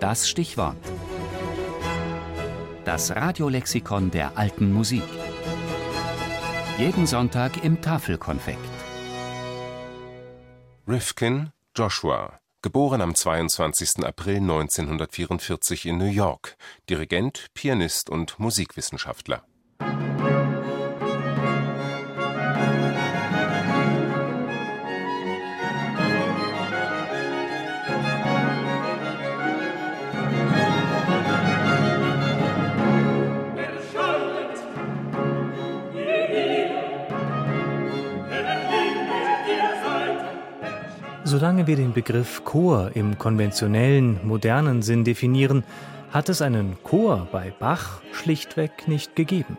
Das Stichwort. Das Radiolexikon der alten Musik. Jeden Sonntag im Tafelkonfekt. Rifkin Joshua, geboren am 22. April 1944 in New York, Dirigent, Pianist und Musikwissenschaftler. Solange wir den Begriff Chor im konventionellen, modernen Sinn definieren, hat es einen Chor bei Bach schlichtweg nicht gegeben.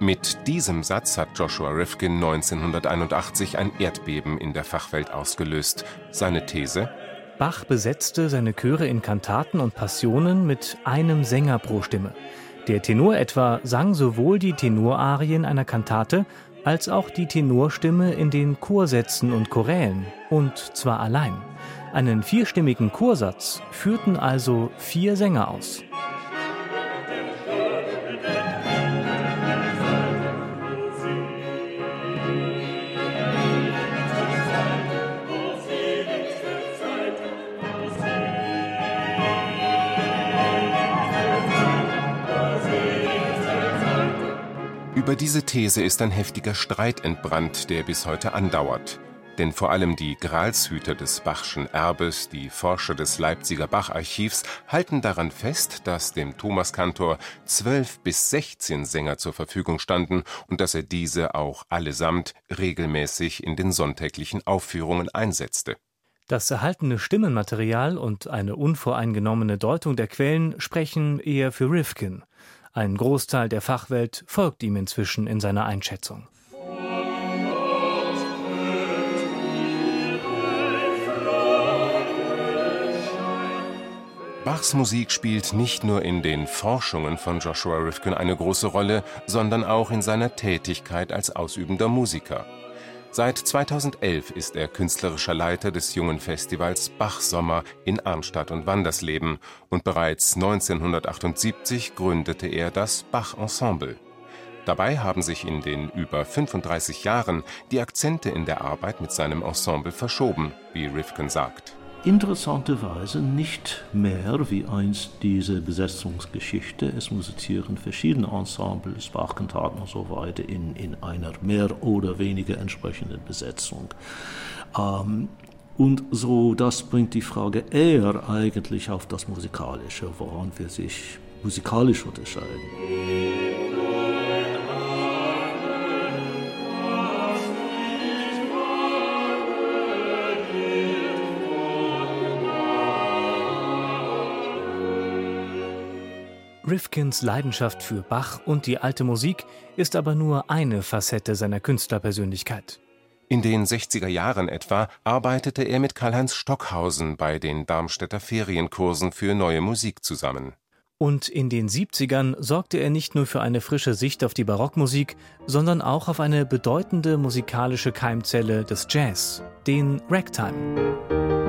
Mit diesem Satz hat Joshua Rifkin 1981 ein Erdbeben in der Fachwelt ausgelöst. Seine These? Bach besetzte seine Chöre in Kantaten und Passionen mit einem Sänger pro Stimme. Der Tenor etwa sang sowohl die Tenorarien einer Kantate als auch die Tenorstimme in den Chorsätzen und Chorälen, und zwar allein. Einen vierstimmigen Chorsatz führten also vier Sänger aus. Über diese These ist ein heftiger Streit entbrannt, der bis heute andauert. Denn vor allem die Gralshüter des Bachschen Erbes, die Forscher des Leipziger Bacharchivs, halten daran fest, dass dem Thomaskantor zwölf bis sechzehn Sänger zur Verfügung standen und dass er diese auch allesamt regelmäßig in den sonntäglichen Aufführungen einsetzte. Das erhaltene Stimmenmaterial und eine unvoreingenommene Deutung der Quellen sprechen eher für Rifkin. Ein Großteil der Fachwelt folgt ihm inzwischen in seiner Einschätzung. Bachs Musik spielt nicht nur in den Forschungen von Joshua Rifkin eine große Rolle, sondern auch in seiner Tätigkeit als ausübender Musiker. Seit 2011 ist er künstlerischer Leiter des jungen Festivals Bachsommer in Arnstadt und Wandersleben und bereits 1978 gründete er das Bach Ensemble. Dabei haben sich in den über 35 Jahren die Akzente in der Arbeit mit seinem Ensemble verschoben, wie Rifkin sagt interessanterweise nicht mehr wie einst diese Besetzungsgeschichte. Es musizieren verschiedene Ensembles, Bachkantaten und so weiter in, in einer mehr oder weniger entsprechenden Besetzung. Ähm, und so, das bringt die Frage eher eigentlich auf das Musikalische, woran wir sich musikalisch unterscheiden. Rifkins Leidenschaft für Bach und die alte Musik ist aber nur eine Facette seiner Künstlerpersönlichkeit. In den 60er Jahren etwa arbeitete er mit Karl-Heinz Stockhausen bei den Darmstädter Ferienkursen für neue Musik zusammen. Und in den 70ern sorgte er nicht nur für eine frische Sicht auf die Barockmusik, sondern auch auf eine bedeutende musikalische Keimzelle des Jazz, den Ragtime.